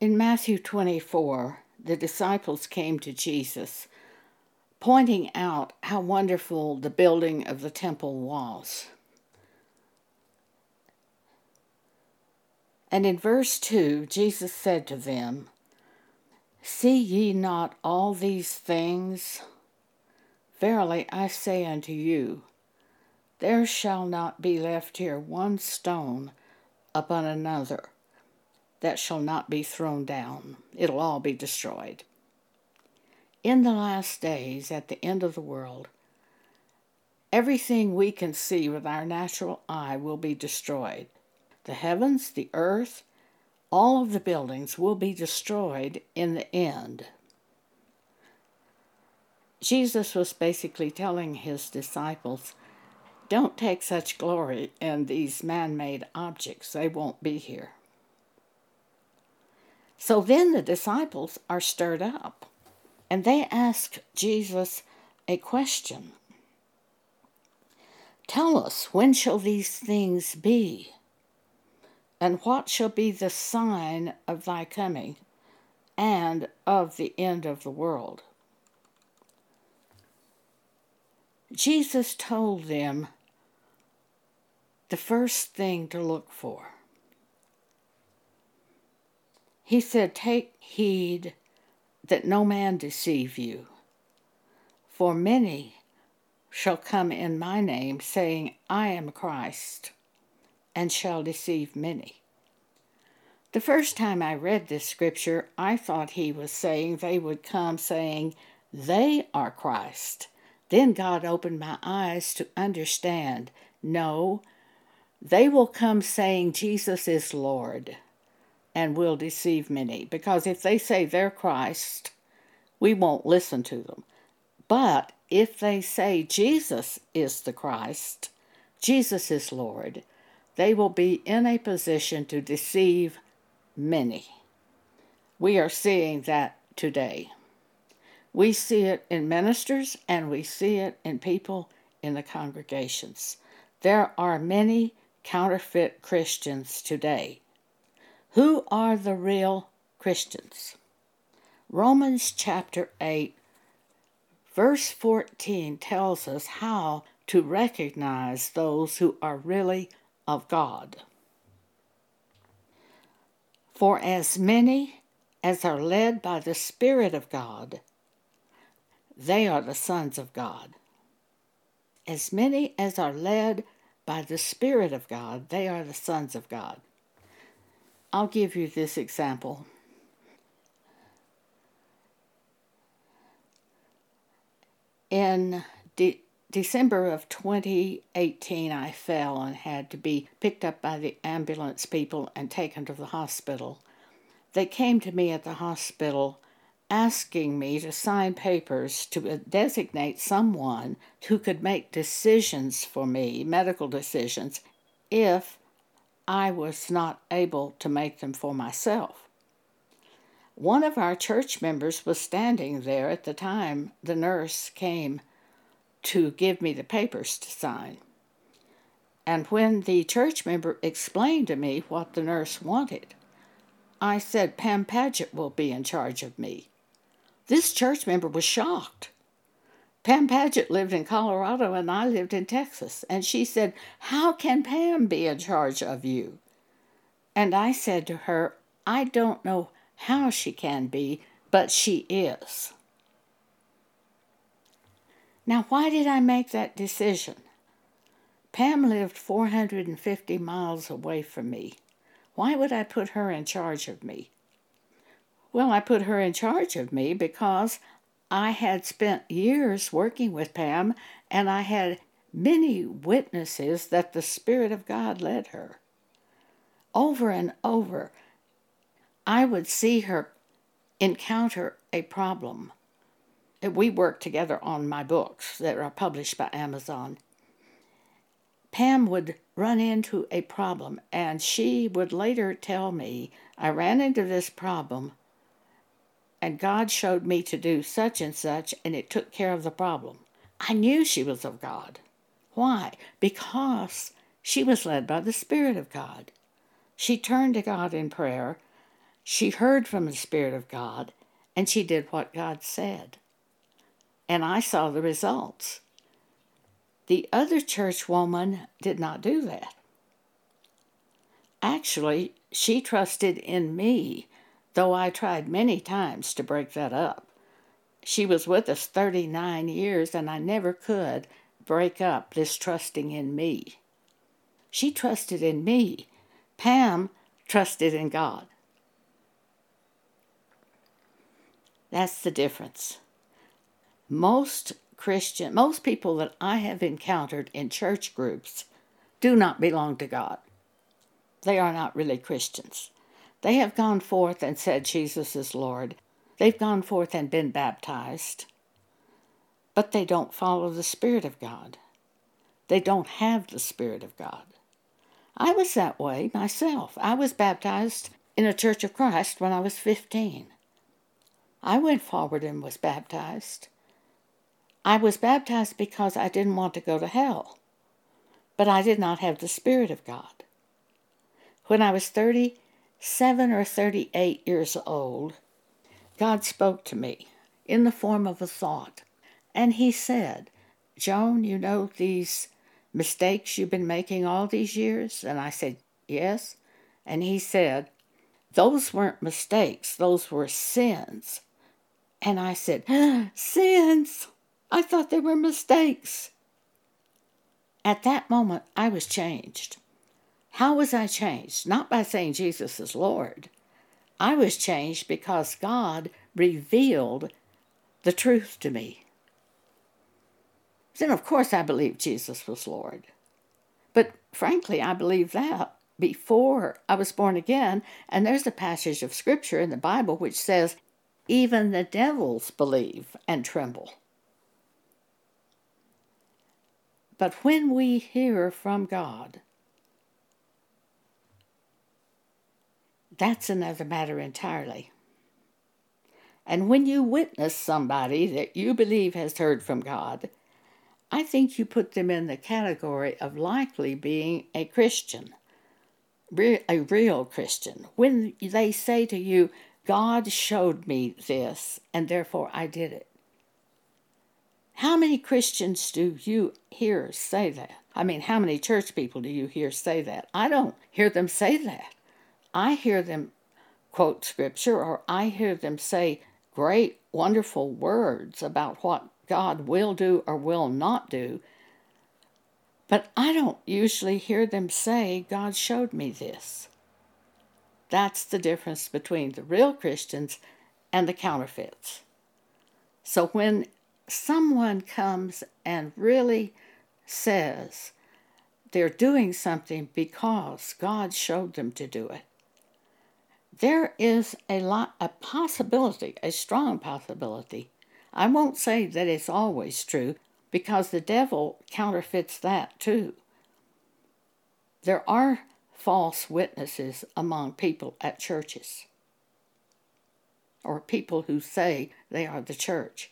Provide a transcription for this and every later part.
In Matthew 24, the disciples came to Jesus, pointing out how wonderful the building of the temple was. And in verse 2, Jesus said to them, See ye not all these things? Verily I say unto you, there shall not be left here one stone upon another that shall not be thrown down. It'll all be destroyed. In the last days, at the end of the world, everything we can see with our natural eye will be destroyed. The heavens, the earth, all of the buildings will be destroyed in the end. Jesus was basically telling his disciples, don't take such glory in these man made objects, they won't be here. So then the disciples are stirred up and they ask Jesus a question Tell us, when shall these things be? And what shall be the sign of thy coming and of the end of the world? Jesus told them the first thing to look for. He said, Take heed that no man deceive you. For many shall come in my name, saying, I am Christ, and shall deceive many. The first time I read this scripture, I thought he was saying they would come saying, They are Christ. Then God opened my eyes to understand no, they will come saying, Jesus is Lord and will deceive many. Because if they say they're Christ, we won't listen to them. But if they say Jesus is the Christ, Jesus is Lord, they will be in a position to deceive many. We are seeing that today. We see it in ministers and we see it in people in the congregations. There are many counterfeit Christians today who are the real Christians? Romans chapter 8, verse 14 tells us how to recognize those who are really of God. For as many as are led by the Spirit of God, they are the sons of God. As many as are led by the Spirit of God, they are the sons of God. I'll give you this example. In de- December of 2018, I fell and had to be picked up by the ambulance people and taken to the hospital. They came to me at the hospital asking me to sign papers to uh, designate someone who could make decisions for me, medical decisions, if I was not able to make them for myself. One of our church members was standing there at the time the nurse came to give me the papers to sign. And when the church member explained to me what the nurse wanted, I said, Pam Paget will be in charge of me. This church member was shocked. Pam Paget lived in Colorado and I lived in Texas. And she said, How can Pam be in charge of you? And I said to her, I don't know how she can be, but she is. Now, why did I make that decision? Pam lived 450 miles away from me. Why would I put her in charge of me? Well, I put her in charge of me because I had spent years working with Pam, and I had many witnesses that the Spirit of God led her. Over and over, I would see her encounter a problem. We worked together on my books that are published by Amazon. Pam would run into a problem, and she would later tell me, I ran into this problem and God showed me to do such and such, and it took care of the problem. I knew she was of God. Why? Because she was led by the Spirit of God. She turned to God in prayer. She heard from the Spirit of God and she did what God said. And I saw the results. The other church woman did not do that. Actually, she trusted in me, though I tried many times to break that up. She was with us 39 years, and I never could break up this trusting in me. She trusted in me. Pam trusted in God. That's the difference. Most Christian, most people that I have encountered in church groups do not belong to God. They are not really Christians. They have gone forth and said Jesus is Lord. They've gone forth and been baptized, but they don't follow the Spirit of God. They don't have the Spirit of God. I was that way myself. I was baptized in a Church of Christ when I was 15. I went forward and was baptized. I was baptized because I didn't want to go to hell, but I did not have the Spirit of God. When I was 37 or 38 years old, God spoke to me in the form of a thought, and He said, Joan, you know these mistakes you've been making all these years? And I said, Yes. And He said, Those weren't mistakes, those were sins. And I said, Sins! I thought they were mistakes. At that moment, I was changed. How was I changed? Not by saying Jesus is Lord. I was changed because God revealed the truth to me. Then, of course, I believed Jesus was Lord. But frankly, I believed that before I was born again. And there's a passage of scripture in the Bible which says, even the devils believe and tremble. But when we hear from God, that's another matter entirely. And when you witness somebody that you believe has heard from God, I think you put them in the category of likely being a Christian, a real Christian. When they say to you, God showed me this, and therefore I did it. How many Christians do you hear say that? I mean, how many church people do you hear say that? I don't hear them say that. I hear them quote scripture or I hear them say great, wonderful words about what God will do or will not do. But I don't usually hear them say, God showed me this. That's the difference between the real Christians and the counterfeits. So when someone comes and really says they're doing something because God showed them to do it, there is a lot a possibility, a strong possibility. I won't say that it's always true because the devil counterfeits that too. There are false witnesses among people at churches or people who say they are the church.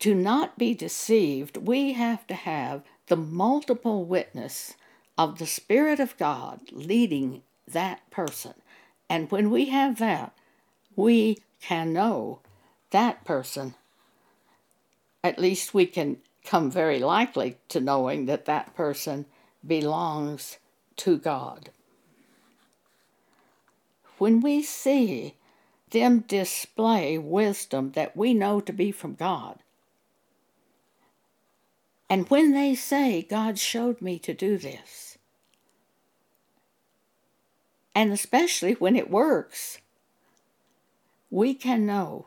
To not be deceived, we have to have the multiple witness of the Spirit of God leading that person. And when we have that, we can know that person. At least we can come very likely to knowing that that person belongs to God when we see them display wisdom that we know to be from God, and when they say, God showed me to do this, and especially when it works, we can know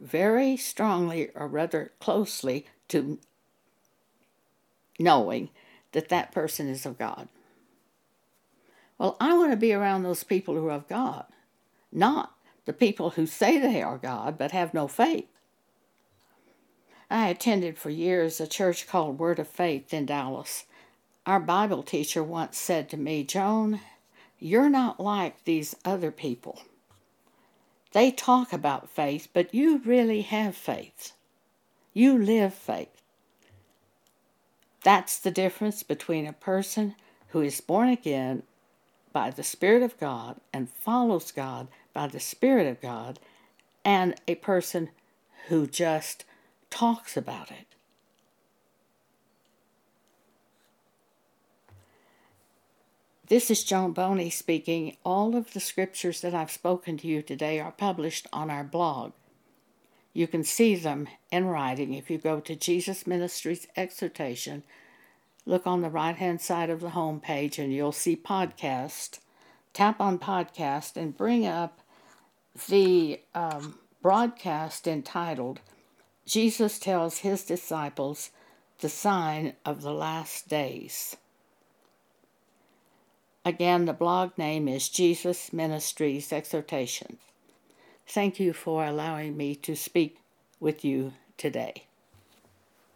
very strongly or rather closely to knowing that that person is of God. Well, I want to be around those people who are of God, not the people who say they are God but have no faith. I attended for years a church called Word of Faith in Dallas. Our Bible teacher once said to me, Joan, you're not like these other people. They talk about faith, but you really have faith. You live faith. That's the difference between a person who is born again by the Spirit of God and follows God by the Spirit of God, and a person who just talks about it. This is Joan Boney speaking. All of the scriptures that I've spoken to you today are published on our blog. You can see them in writing if you go to Jesus Ministries Exhortation. Look on the right hand side of the home page and you'll see podcast. Tap on podcast and bring up the um, broadcast entitled Jesus Tells His Disciples the Sign of the Last Days. Again, the blog name is Jesus Ministries Exhortations. Thank you for allowing me to speak with you today.